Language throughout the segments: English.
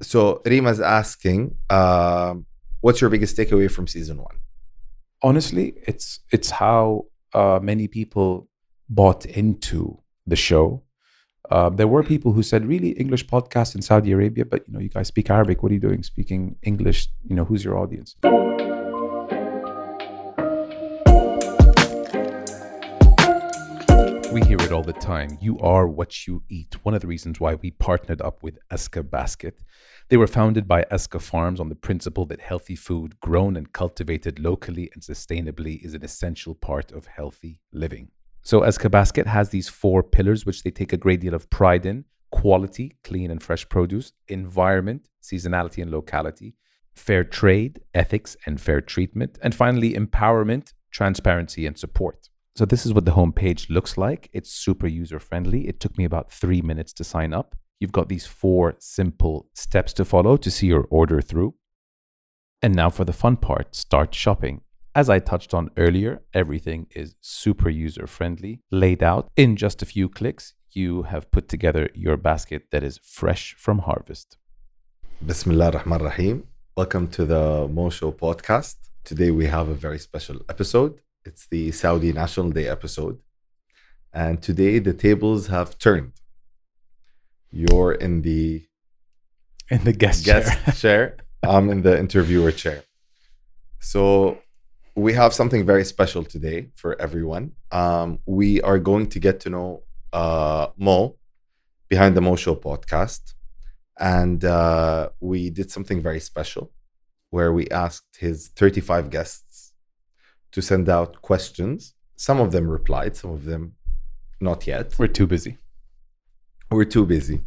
So Rima's asking, um, what's your biggest takeaway from season one? Honestly, it's it's how uh, many people bought into the show. Uh, there were people who said, "Really, English podcast in Saudi Arabia?" But you know, you guys speak Arabic. What are you doing speaking English? You know, who's your audience? It all the time. You are what you eat. One of the reasons why we partnered up with Eska Basket. They were founded by Eska Farms on the principle that healthy food grown and cultivated locally and sustainably is an essential part of healthy living. So Eska Basket has these four pillars which they take a great deal of pride in: quality, clean and fresh produce, environment, seasonality and locality, fair trade, ethics and fair treatment, and finally empowerment, transparency and support. So this is what the homepage looks like. It's super user friendly. It took me about three minutes to sign up. You've got these four simple steps to follow to see your order through. And now for the fun part start shopping. As I touched on earlier, everything is super user friendly, laid out in just a few clicks. You have put together your basket that is fresh from harvest. Bismillah ar-Rahman ar-Rahim. Welcome to the Mo Show podcast. Today we have a very special episode. It's the Saudi National Day episode. And today the tables have turned. You're in the In the guest, guest chair. chair. I'm in the interviewer chair. So we have something very special today for everyone. Um, we are going to get to know uh, Mo behind the Mo Show podcast. And uh, we did something very special where we asked his 35 guests to send out questions. Some of them replied, some of them not yet We're too busy. we're too busy.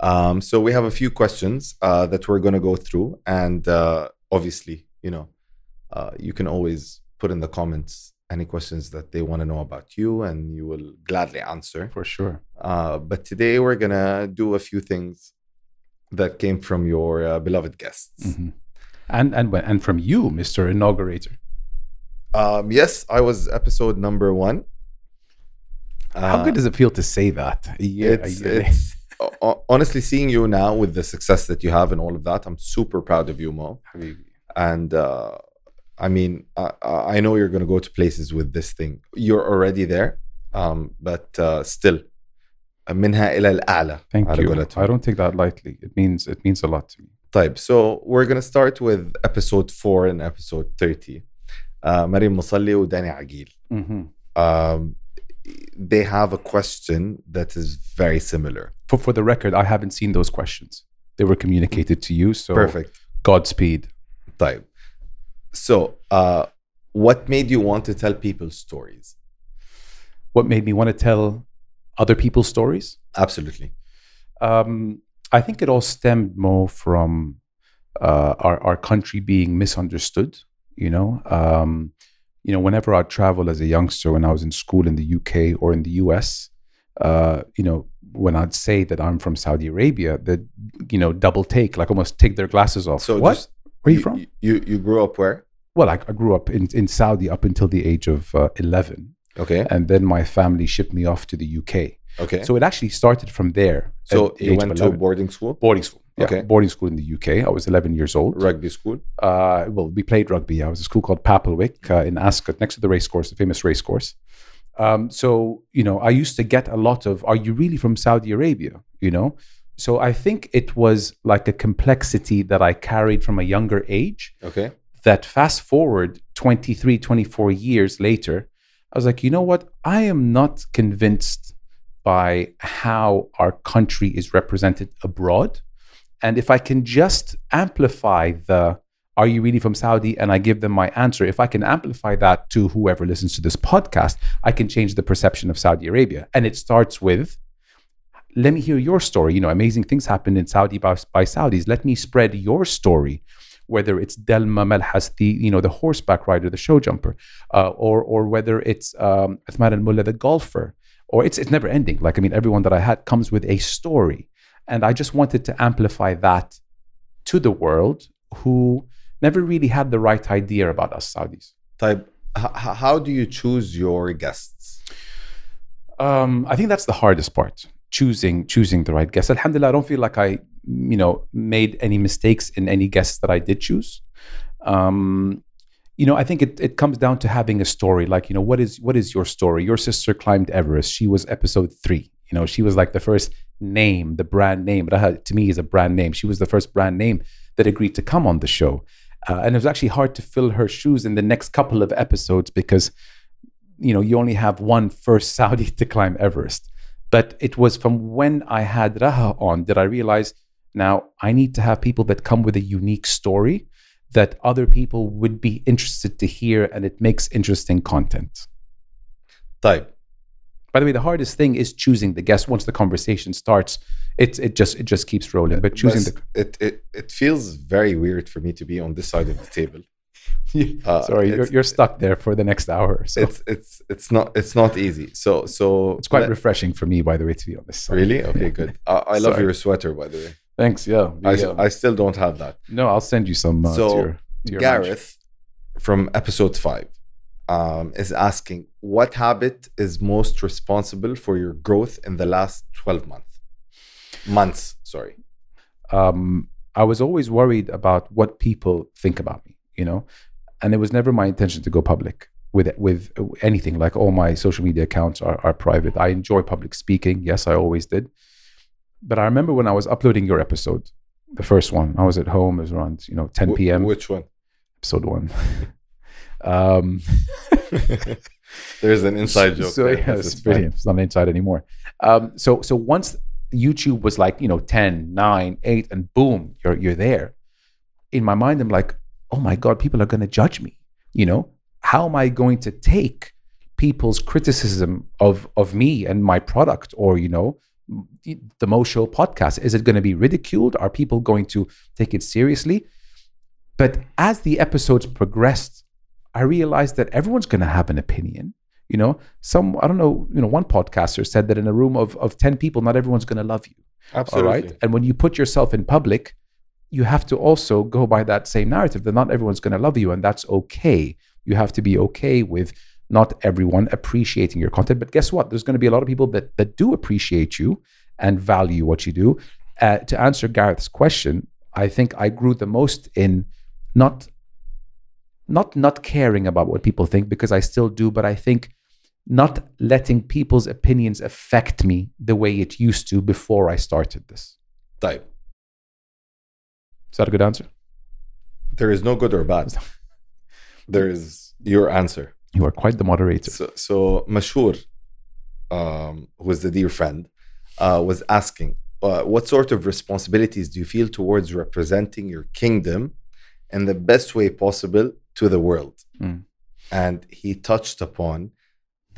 Um, so we have a few questions uh, that we're going to go through, and uh, obviously, you know, uh, you can always put in the comments any questions that they want to know about you, and you will gladly answer. For sure. Uh, but today we're gonna do a few things that came from your uh, beloved guests. Mhm. And and and from you, Mr. Inaugurator. Um, yes, I was episode number one. How Uh, good does it feel to say that? A year, a it's, year later? it's ho- ho- honestly seeing you now with the success that you have and all of that. I'm super proud of you, Mo. Habibi. And uh, I mean, I, I know you're going to go to places with this thing. You're already there, um, but uh, still, منها إلى الأعلى. Thank على you. قولتهم. I don't take that lightly. It means it means a lot to me. طيب, so we're going to start with episode four and episode 30. Uh, مريم مصلي وداني عقيل. Um, they have a question that is very similar. For for the record, I haven't seen those questions. They were communicated to you, so Perfect. Godspeed. طيب. So, uh, what made you want to tell people stories? What made me want to tell other people's stories? Absolutely. Um, I think it all stemmed more from uh, our our country being misunderstood. You know, um, you know, whenever I travel as a youngster, when I was in school in the UK or in the US, uh, you know, when I'd say that I'm from Saudi Arabia, that you know, double take, like almost take their glasses off. So what? just- Where are you, from? You, you grew up where? well, I, I grew up in, in Saudi up until the age of uh, 11, Okay. and then my family shipped me off to the UK. Okay. So it actually started from there. So you went to 11. boarding school, boarding school. Yeah, Okay. boarding school in the UK. I was 11 years old. rugby school. Uh, well, we played rugby. I was at a school called Papplewick uh, in Ascot, next to the race course, the famous race course. Um, so, you know, I used to get a lot of, are you really from Saudi Arabia? You know? So I think it was like a complexity that I carried from a younger age Okay. that fast forward 23, 24 years later, I was like, you know what? I am not convinced by how our country is represented abroad. And if I can just amplify the, are you really from Saudi? And I give them my answer. If I can amplify that to whoever listens to this podcast, I can change the perception of Saudi Arabia. And it starts with, let me hear your story. You know, amazing things happen in Saudi by, by Saudis. Let me spread your story whether it's Dalma Malhas, the you know the horseback rider, the show jumper, uh, or or whether it's um, Uthman Al Mullah, the golfer, or it's it's never ending. Like I mean, everyone that I had comes with a story, and I just wanted to amplify that to the world who never really had the right idea about us Saudis. Type. H- how do you choose your guests? Um, I think that's the hardest part choosing choosing the right guest. Alhamdulillah, I don't feel like I you know, made any mistakes in any guests that I did choose. Um, you know, I think it, it comes down to having a story. Like, you know, what is what is your story? Your sister climbed Everest. She was episode three. You know, she was like the first name, the brand name. Raha, to me, is a brand name. She was the first brand name that agreed to come on the show. Uh, and it was actually hard to fill her shoes in the next couple of episodes because, you know, you only have one first Saudi to climb Everest. But it was from when I had Raha on that I realized now I need to have people that come with a unique story that other people would be interested to hear and it makes interesting content. Type. By the way, the hardest thing is choosing the guest. Once the conversation starts, it it just it just keeps rolling. But choosing But it, it it feels very weird for me to be on this side of the table. the Uh, sorry, you're, you're stuck there for the next hour. So it's, It's it's not it's not easy. So so it's quite let- refreshing for me, by the way, to be on this side. really okay. Good. I, I love Sorry. your sweater, by the way. Thanks. Yeah. I, yeah. I still don't have that. no, I'll send you some. Uh, So, to your, to your lunch. Gareth from episode five um, is asking what habit is most responsible for your growth in the last 12 months months sorry um, I was always worried about what people think about me, you know, and it was never my intention to go public with with anything. Like all my social media accounts are, are private. I enjoy public speaking. Yes, I always did. But I remember when I was uploading your episode, the first one, I was at home. It was around you know 10 Wh- p.m. which one episode one. um, there's an inside joke So there. yeah, it's brilliant. It's not inside anymore. Um, so so once YouTube was like you know 10, 9, 8, and boom, you're you're there. In my mind, I'm like, oh my god, people are going to judge me. You know, how am I going to take people's criticism of of me and my product, or you know, the Mo Show podcast? Is it going to be ridiculed? Are people going to take it seriously? But as the episodes progressed, I realized that everyone's going to have an opinion. You know, some I don't know. You know, one podcaster said that in a room of of ten people, not everyone's going to love you. absolutely All right, and when you put yourself in public, you have to also go by that same narrative that not everyone's going to love you, and that's okay. You have to be okay with not everyone appreciating your content. But guess what? There's going to be a lot of people that that do appreciate you and value what you do. Uh, to answer Gareth's question, I think I grew the most in not not not caring about what people think because I still do, but I think not letting people's opinions affect me the way it used to before I started this. type Is that a good answer? there is no good or bad there is your answer You are quite the moderator. so, so Mashur, um, who is the dear friend uh, was asking uh, what sort of responsibilities do you feel towards representing your kingdom in the best way possible to the world Mm. and he touched upon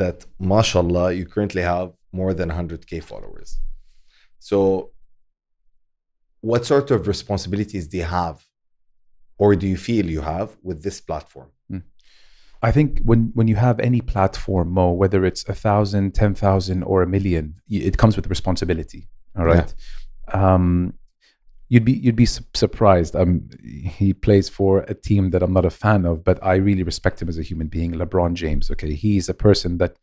that mashallah you currently have more than 100k followers so what sort of responsibilities do you have or do you feel you have with this platform I think when when you have any platform, Mo, whether it's a thousand, ten thousand, or a million, it comes with responsibility. All right. Um, you'd be you'd be su- surprised. Um, he plays for a team that I'm not a fan of, but I really respect him as a human being. LeBron James. Okay, he's a person that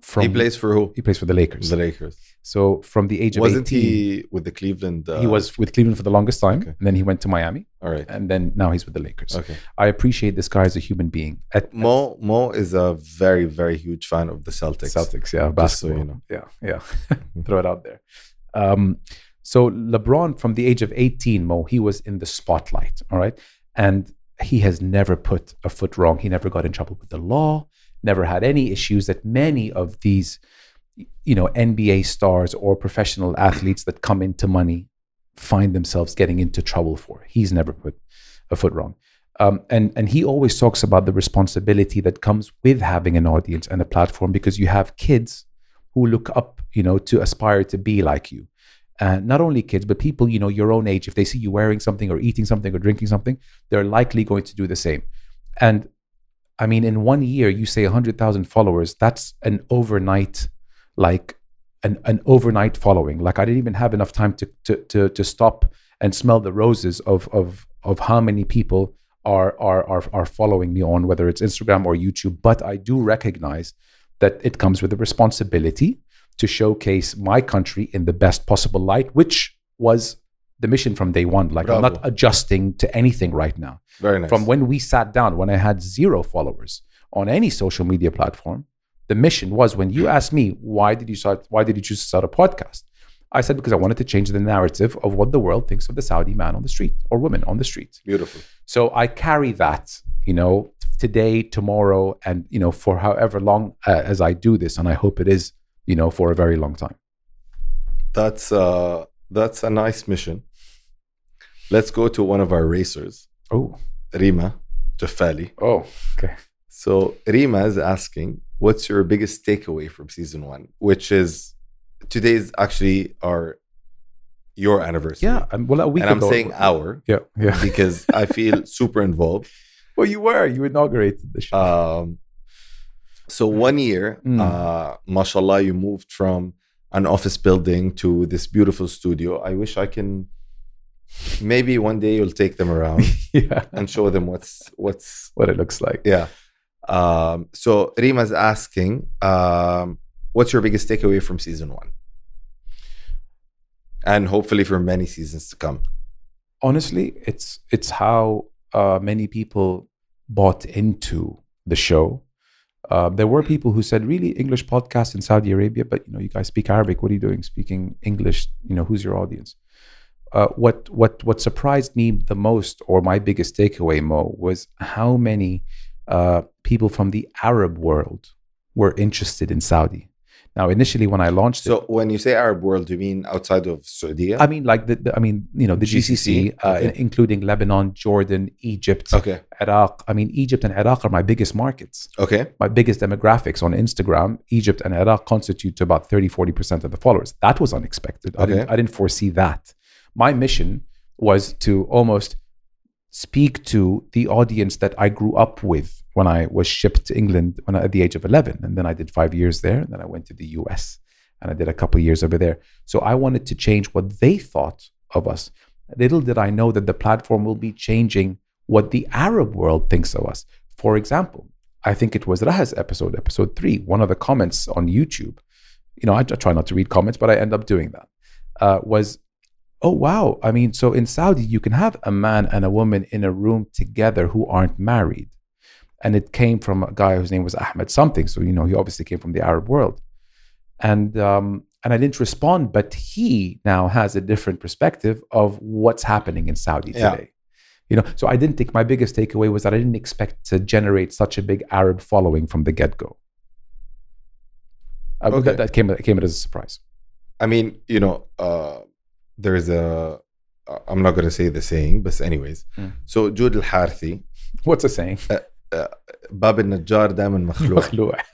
from he plays for who he plays for the Lakers. the lakers so from the age of wasn't 18, he with the cleveland uh, he was with Cleveland for the longest time, Okay. and then he went to Miami, all right and then now he's with the Lakers. okay I appreciate this guy as a human being. At, mo mo is a very very huge fan of the celtics Celtics, yeah, Just so basketball. you know. Yeah, yeah. Throw it out there. Um, so LeBron, from the age of 18, Mo, he was in the spotlight. All right. And he has never put a foot wrong. He never got in trouble with the law, never had any issues that many of these, you know, NBA stars or professional athletes that come into money find themselves getting into trouble for. He's never put a foot wrong. Um, and and he always talks about the responsibility that comes with having an audience and a platform because you have kids who look up, you know, to aspire to be like you. Uh, not only kids, but people, you know, your own age. If they see you wearing something or eating something or drinking something, they're likely going to do the same. And I mean, in one year, you say 100,000 followers, that's an overnight, like an, an overnight following. Like I didn't even have enough time to, to, to, to stop and smell the roses of, of, of how many people are, are, are, are following me on, whether it's Instagram or YouTube. But I do recognize that it comes with a responsibility to showcase my country in the best possible light, which was the mission from day one. Like I'm not adjusting to anything right now. Very nice. From when we sat down, when I had zero followers on any social media platform, the mission was when you asked me why did you start, why did you choose to start a podcast? I said because I wanted to change the narrative of what the world thinks of the Saudi man on the street or woman on the street. Beautiful. So I carry that, you know, today, tomorrow, and you know, for however long uh, as I do this, and I hope it is, you know, for a very long time. That's uh that's a nice mission. Let's go to one of our racers, Oh, Rima Juffali. oh, okay. So Rima is asking, what's your biggest takeaway from season one? Which is today's actually our your anniversary. Yeah, I'm, well, a week And I'm saying our yeah, yeah. because I feel super involved. well, you were, you inaugurated the show. Um, so one year, Mm. uh, mashallah, you moved from an office building to this beautiful studio. I wish I can. Maybe one day you'll take them around yeah, and show them what's what's what it looks like. yeah. Um, so Rima's asking, um, what's your biggest takeaway from season one? And hopefully for many seasons to come. honestly, it's it's how uh, many people bought into the show. Uh, there were people who said, "Really, English podcast in Saudi Arabia?" But you know, you guys speak Arabic. What are you doing speaking English? You know, who's your audience? Uh, what what what surprised me the most, or my biggest takeaway, Mo, was how many uh, people from the Arab world were interested in Saudi. Now, initially, when I launched it, So when you say Arab world, do you mean outside of Saudi? I mean, like the, the I mean, you know, the GCC, GCC, uh, okay. in- including Lebanon, Jordan, Egypt, okay. Iraq. I mean, Egypt and Iraq are my biggest markets. Okay. My biggest demographics on Instagram, Egypt and Iraq constitute to about 30, 40% of the followers. That was unexpected. I, didn't, Okay. I didn't foresee that. My mission was to almost speak to the audience that I grew up with when I was shipped to England when I, at the age of 11. And then I did five years there. And then I went to the US and I did a couple years over there. So I wanted to change what they thought of us. Little did I know that the platform will be changing what the Arab world thinks of us. For example, I think it was Raha's episode, episode three, one of the comments on YouTube. You know, I, I try not to read comments, but I end up doing that. Uh, was, oh wow! I mean, so in Saudi you can have a man and a woman in a room together who aren't married, and it came from a guy whose name was Ahmed something. So you know, he obviously came from the Arab world, and um, and I didn't respond, but he now has a different perspective of what's happening in Saudi Yeah. today. You know, so I didn't think my biggest takeaway was that I didn't expect to generate such a big Arab following from the get go. Uh, Okay. that, that came that came as a surprise. I mean, you know, uh, there's a. uh, I'm not gonna say the saying, but anyways. Mm. So Jud al Harthi, What's the saying? باب النجار دائما مخلوع. مخلوع.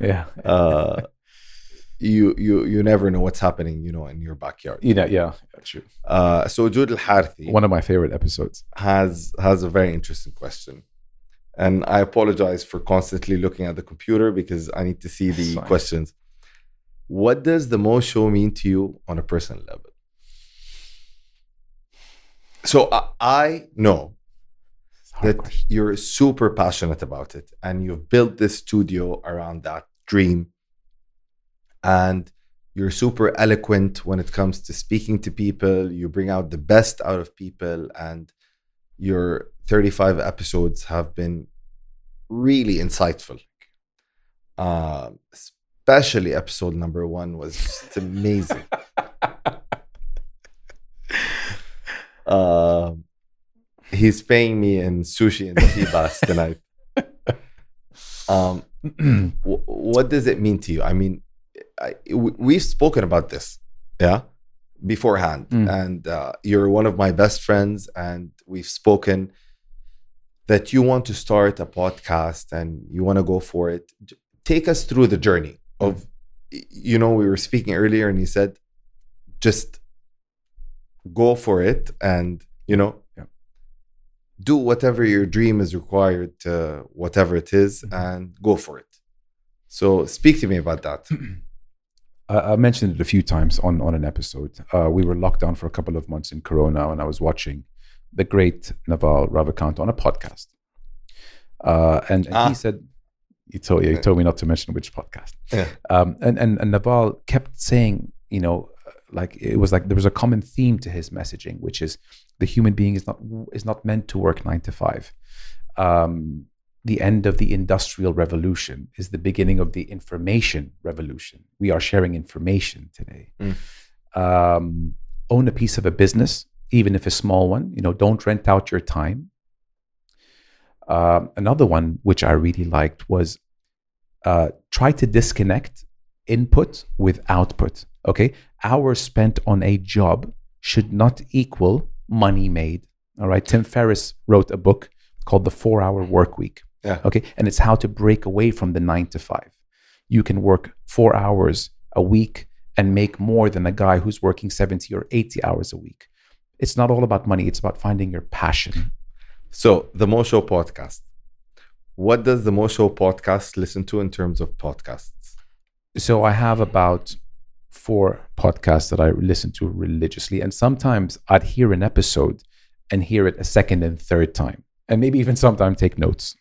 Yeah. Uh, you you you never know what's happening you know in your backyard. You know yeah. True. Uh so Jude al-Harthi one of my favorite episodes. has has a very interesting question. And I apologize for constantly looking at the computer because I need to see the questions. What does the Mo Show mean to you on a personal level? So I know that question. you're super passionate about it and you've built this studio around that dream. And you're super eloquent when it comes to speaking to people. You bring out the best out of people and your 35 episodes have been really insightful. Um, especially episode number one was just amazing. Um, he's paying me in sushi and bass tonight. Um, wh- what does it mean to you? I mean, I, we- we've spoken about this, yeah, beforehand, Mm. and uh, you're one of my best friends, and we've spoken that you want to start a podcast and you want to go for it. Take us through the journey of, y- you know, we were speaking earlier, and you said, just go for it, and you know. Do whatever your dream is required to whatever it is Mhm. and go for it. So speak to me about that. I, I mentioned it a few times on, on an episode. Uh, we were locked down for a couple of months in Corona, and I was watching the great Naval Ravikant on a podcast. Uh, and, and Ah. he said, he told, he told me not to mention which podcast. Yeah. Um, and, and, and Naval kept saying, you know, like it was like there was a common theme to his messaging, which is the human being is not is not meant to work nine to five. Um, the end of the industrial revolution is the beginning of the information revolution. We are sharing information today. Mm. Um, own a piece of a business, even if a small one. You know, don't rent out your time. Um, another one which I really liked was uh, try to disconnect input with output. Okay, hours spent on a job should not equal money made. All right, Tim Ferriss wrote a book called The Four Hour Work Week. Yeah. Okay, and it's how to break away from the nine to five. You can work four hours a week and make more than a guy who's working 70 or 80 hours a week. It's not all about money, it's about finding your passion. So the Mo Show podcast. What does the Mo Show podcast listen to in terms of podcasts? So I have about four podcasts that I listen to religiously, and sometimes I'd hear an episode and hear it a second and third time, and maybe even sometimes take notes.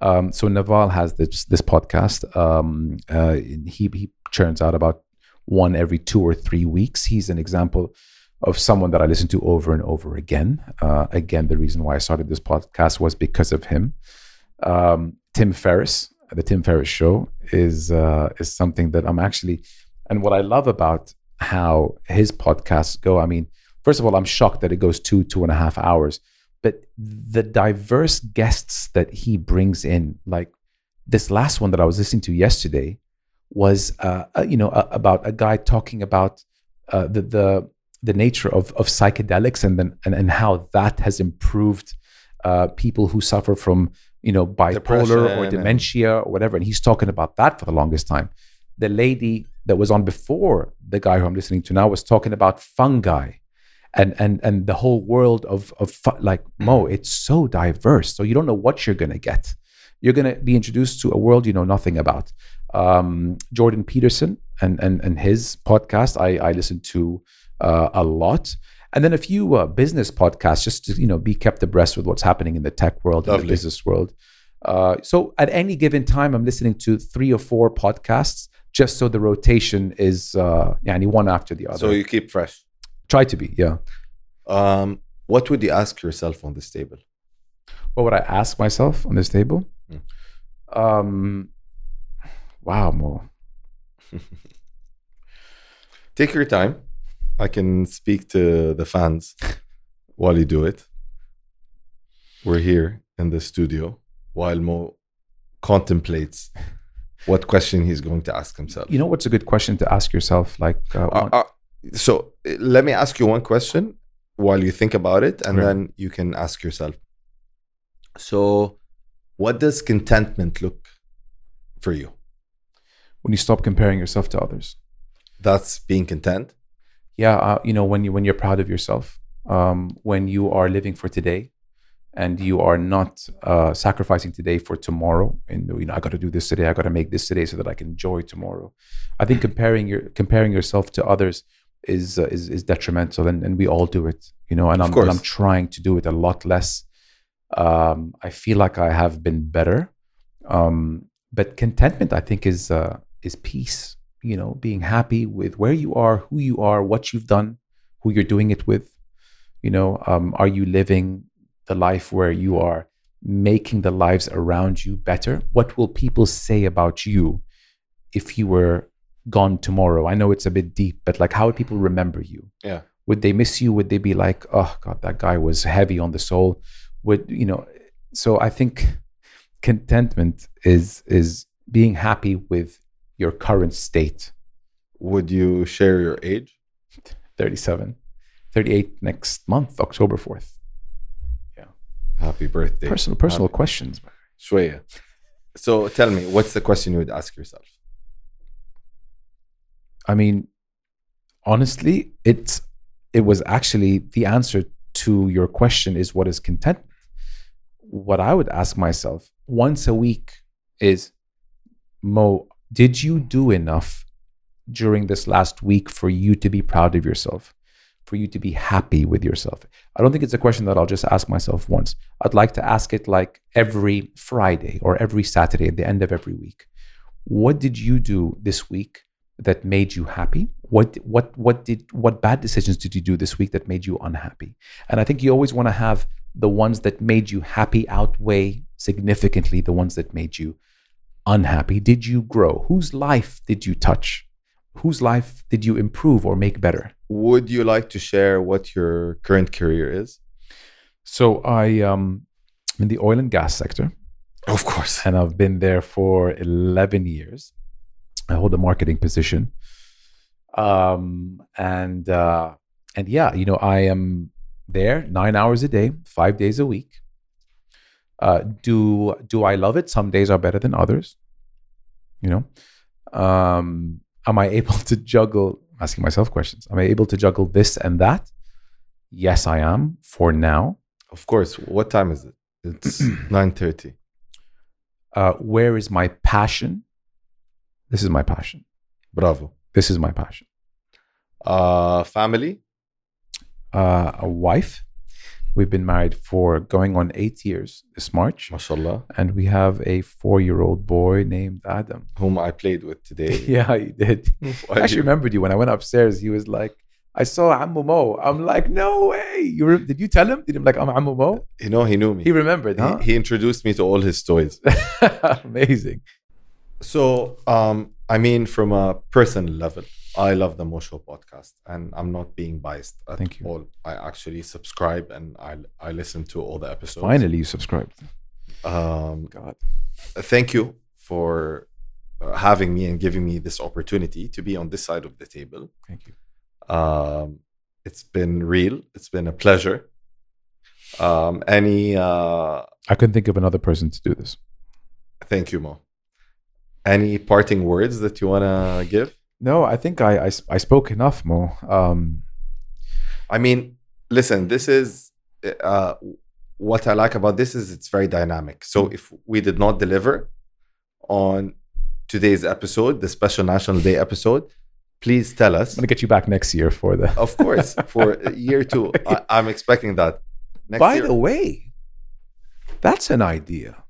Um, so Naval has this this podcast. Um, uh, he he churns out about one every two or three weeks. He's an example of someone that I listen to over and over again. Uh, again, the reason why I started this podcast was because of him. Um, Tim Ferriss, the Tim Ferriss Show, is uh, is something that I'm actually, and what I love about how his podcasts go. I mean, first of all, I'm shocked that it goes two two and a half hours, but the diverse guests that he brings in, like this last one that I was listening to yesterday, was uh, uh, you know about a guy talking about uh, the the the nature of of psychedelics and then and, and how that has improved uh, people who suffer from you know bipolar Depression or dementia or whatever. And he's talking about that for the longest time. The lady that was on before the guy who i'm listening to now was talking about fungi and and and the whole world of of like mo it's so diverse. So you don't know what you're going to get. You're going to be introduced to a world you know nothing about. Um, jordan peterson and and and his podcast i i listen to uh, a lot and then a few uh, business podcasts just to you know be kept abreast with what's happening in the tech world and Lovely. the business world uh, so at any given time i'm listening to three or four podcasts just so the rotation is uh yani one after the other So you keep fresh. try to be yeah Um, what would you ask yourself on this table? what would i ask myself on this table Hmm. um wow mo Take your time. I can speak to the fans while you do it. We're here in the studio while Mo contemplates what question he's going to ask himself. you know what's a good question to ask yourself like uh, Uh, uh, so let me ask you one question while you think about it, and Right. then you can ask yourself. So, what does contentment look for you? when you stop comparing yourself to others That's being content. Yeah uh, you know when you when you're proud of yourself um, when you are living for today and you are not uh, sacrificing today for tomorrow and you know i got to do this today i got to make this today so that i can enjoy tomorrow. I think comparing your comparing yourself to others is uh, is, is detrimental and, and we all do it you know and I'm, and I'm trying to do it a lot less. Um, i feel like i have been better um, but contentment i think is uh, is peace you know being happy with where you are who you are what you've done who you're doing it with you know um, are you living the life where you are making the lives around you better? What will people say about you if you were gone tomorrow? I know it's a bit deep but like how would people remember you? Yeah. would they miss you? Would they be like oh god that guy was heavy on the soul? Would you know so i think contentment is is being happy with your current state. Would you share your age? 37. 38 next month, October 4th. Yeah. Happy birthday. Personal personal Happy. questions. Shweya. So tell me, what's the question you would ask yourself? I mean, honestly, it's it was actually the answer to your question is what is contentment? What I would ask myself once a week is Mo, did you do enough during this last week for you to be proud of yourself for you to be happy with yourself? I don't think it's a question that i'll just ask myself once. I'd like to ask it like every friday or every saturday at the end of every week. What did you do this week that made you happy? What what what did what bad decisions did you do this week that made you unhappy? And i think you always want to have the ones that made you happy outweigh significantly the ones that made you unhappy did you grow whose life did you touch whose life did you improve or make better Would you like to share what your current career is? so i um in the oil and gas sector Of course. and I've been there for 11 years. I hold a marketing position. Um, and, uh, and yeah, you know, I am there nine hours a day, five days a week. Uh, do, do I love it? Some days are better than others, you know? Um, am I able to juggle, asking myself questions, am I able to juggle this and that? Yes, I am for now. Of course. What time is it? It's 9.30. Uh, where is my passion? This is my passion. Bravo. This is my passion. Uh, family? uh, a wife. We've been married for going on eight years this March, MashaAllah. and we have a four-year-old boy named Adam. Whom I played with today. yeah, he did. I actually remembered you when I went upstairs. He was like, "I saw Ammu Mo." I'm like, "No way!" You re- did you tell him? Did him like I'm Ammu Mo? You know, he knew me. He remembered, huh? he, he introduced me to all his toys. Amazing. So, um, I mean, from a personal level, I love the Mo Show podcast, and I'm not being biased at Thank you. all. I actually subscribe and I I listen to all the episodes. Finally, you subscribed. Um, God, thank you for uh, having me and giving me this opportunity to be on this side of the table. thank you. Um, it's been real. It's been a pleasure. Um, any uh, I couldn't think of another person to do this. thank you, Mo. Any parting words that you wanna give? No, I think I I spoke enough, Mo. Um, I mean, listen, this is uh, what I like about this is it's very dynamic. So if we did not deliver on today's episode, the special National Day episode, please tell us. I'm gonna get you back next year for the. Of course, for year two, I, I'm expecting that. Next By year. the way, that's an idea.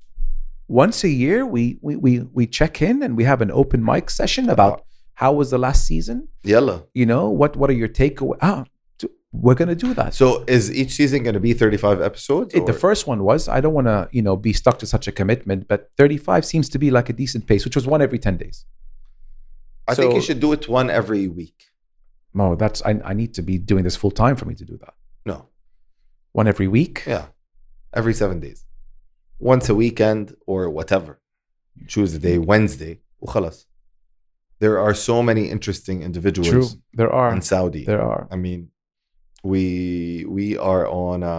Once a year, we, we we we check in and we have an open mic session about how was the last season. Yalla. You know what what are your takeaways? Ah, t- we're gonna do that. So is each season going to be 35 episodes? It, the or- first one was I don't want to you know be stuck to such a commitment, but 35 seems to be like a decent pace, which was one every 10 days. I think you so- should do it one every week. Mo, that's I, I need to be doing this full time for me to do that. No. One every week. Yeah. Every seven days. Once a weekend or whatever. Choose a day, Wednesday. وخلاص. There are so many interesting individuals True, there are in Saudi. there are. I mean, we we are on a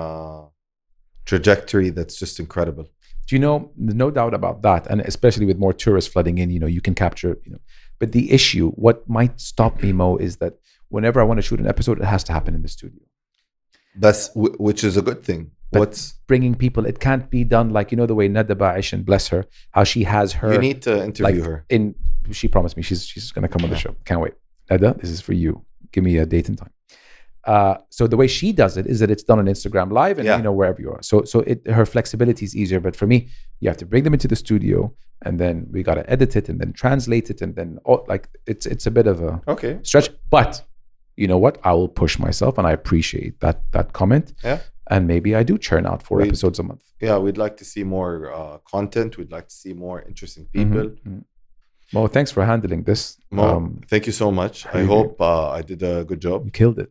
trajectory that's just incredible. Do you know? No doubt about that, and especially with more tourists flooding in, you know, you can capture. You know, but the issue, what might stop me, Mo, is that whenever I want to shoot an episode, it has to happen in the studio. That's which is a good thing. But What's Bringing people, it can't be done like you know the way Nada Ba'ish and bless her, how she has her you need to interview like her. in. She promised me she's she's gonna come on the show. Can't wait. Nada, this is for you. Give me a date and time. Uh, so the way she does it is that it's done on Instagram Live and Yeah. you know wherever you are. So so it her flexibility is easier. But for me, you have to bring them into the studio and then we got to edit it and then translate it and then all, like it's it's a bit of a Okay. stretch. But you know what? I will push myself and I appreciate that that comment. Yeah. And maybe I do churn out four We- episodes a month. Yeah, we'd like to see more uh, content. We'd like to see more interesting Mhm, people. mhm. Well, thanks for handling this. Mo, Um, thank you so much. I really- hope uh, I did a good job. you killed it.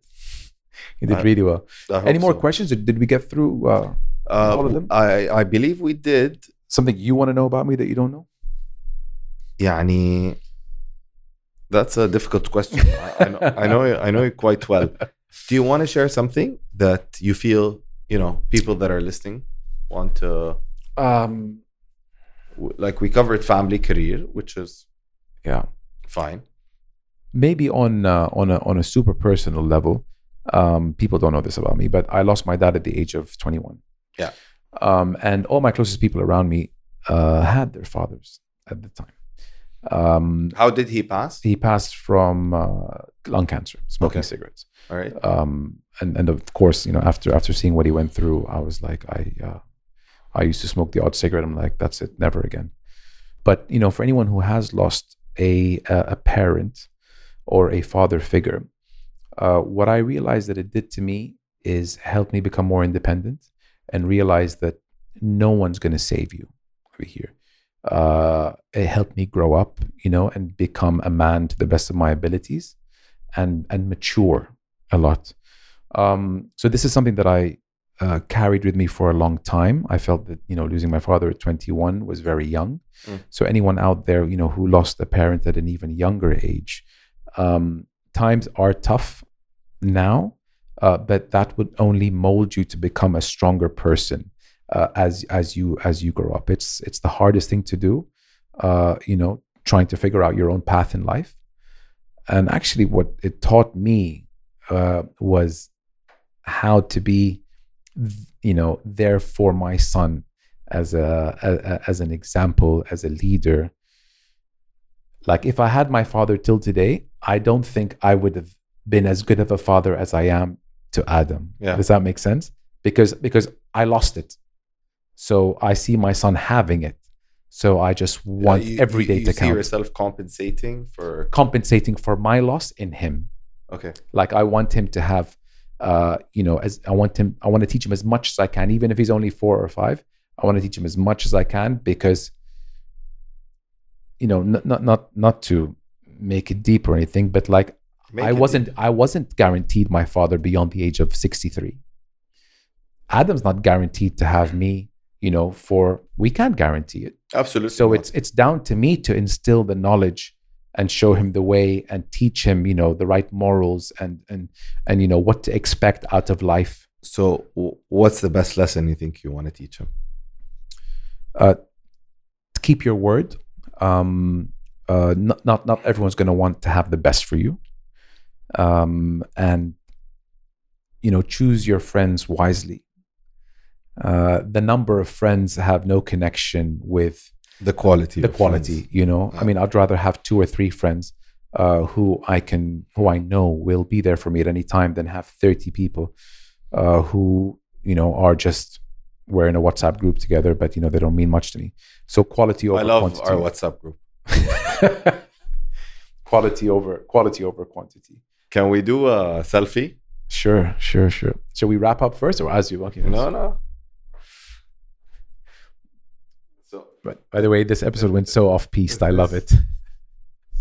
You did I- really well. I hope Any more so. questions? Or did we get through uh, Uh, all of them? I I believe we did. something you want to know about me that you don't know? يعني that's a difficult question. I, I know I know you- I know you quite well. Do you want to share something that you feel you know people that are listening want to Um, w- like we covered family career, which is yeah. fine. maybe on uh, on a on a super personal level um people don't know this about me but i lost my dad at the age of 21 Yeah. um and all my closest people around me uh had their fathers at the time um How did he pass? he passed from uh, lung cancer smoking Okay. cigarettes All right. um and and of course you know after after seeing what he went through i was like i uh i used to smoke the odd cigarette i'm like that's it never again but you know for anyone who has lost a a, parent or a father figure. Uh, what I realized that it did to me is help me become more independent and realize that no one's going to save you over here. Uh, it helped me grow up, you know, and become a man to the best of my abilities, and and mature a lot. Um, so this is something that I uh, carried with me for a long time. I felt that you know losing my father at 21 was very young. Mm. So anyone out there, you know, who lost a parent at an even younger age, um, times are tough now, uh, but that would only mold you to become a stronger person uh, as as you as you grow up. It's it's the hardest thing to do, uh, you know, trying to figure out your own path in life. And actually, what it taught me uh, was how to be, you know, there for my son as a, a as an example, as a leader. Like if I had my father till today, I don't think I would have been as good of a father as I am to Adam. Yeah. Does that make sense? Because because I lost it. So I see my son having it. So I just want you, every day you, you to see count. yourself compensating for Compensating for my loss in him. okay Like I want him to have uh, you know, as I want him, I want to teach him as much as I can, even if he's only four or five. I want to teach him as much as I can because, you know, not not not, not to make it deep or anything, but like Make I wasn't deep. I wasn't guaranteed my father beyond the age of 63. Adam's not guaranteed to have me, you know, for we can't guarantee it. absolutely So not. it's it's down to me to instill the knowledge and show him the way and teach him, you know, the right morals and and and you know what to expect out of life. so what's the best lesson you think you want to teach him Uh, to keep your word. Um, uh, not not not everyone's going to want to have the best for you. Um, and you know, choose your friends wisely. Uh, the number of friends have no connection with the quality the quality friends. you know? I mean i'd rather have two or three friends uh, who i can who i know will be there for me at any time than have 30 people uh, who you know are just we're in a whatsapp group together but you know they don't mean much to me. So quality over i love quantity. our whatsapp group. Quality over quality over quantity. Can we do a selfie? Sure sure sure. Shall we wrap up first or as you? Okay. No no so but by the way this episode went so off piste i love it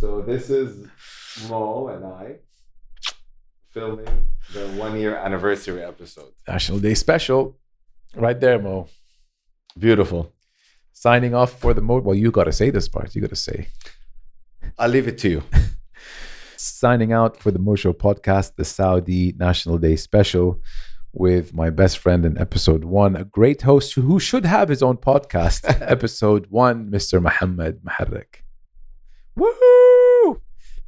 So this is Mo and I filming the one year anniversary episode. national day special right there mo Beautiful. signing off for the mode. Well, you got to say this part. You got to say. I'll leave it to you. Signing out for the Mo Show podcast, the Saudi National Day special with my best friend in episode one, a great host who should have his own podcast. episode one, Mr. Muhammad Moharrak. Woohoo!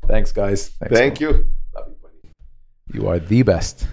Thanks, guys. Thanks, Thank Mo. you. Buddy. You are the best.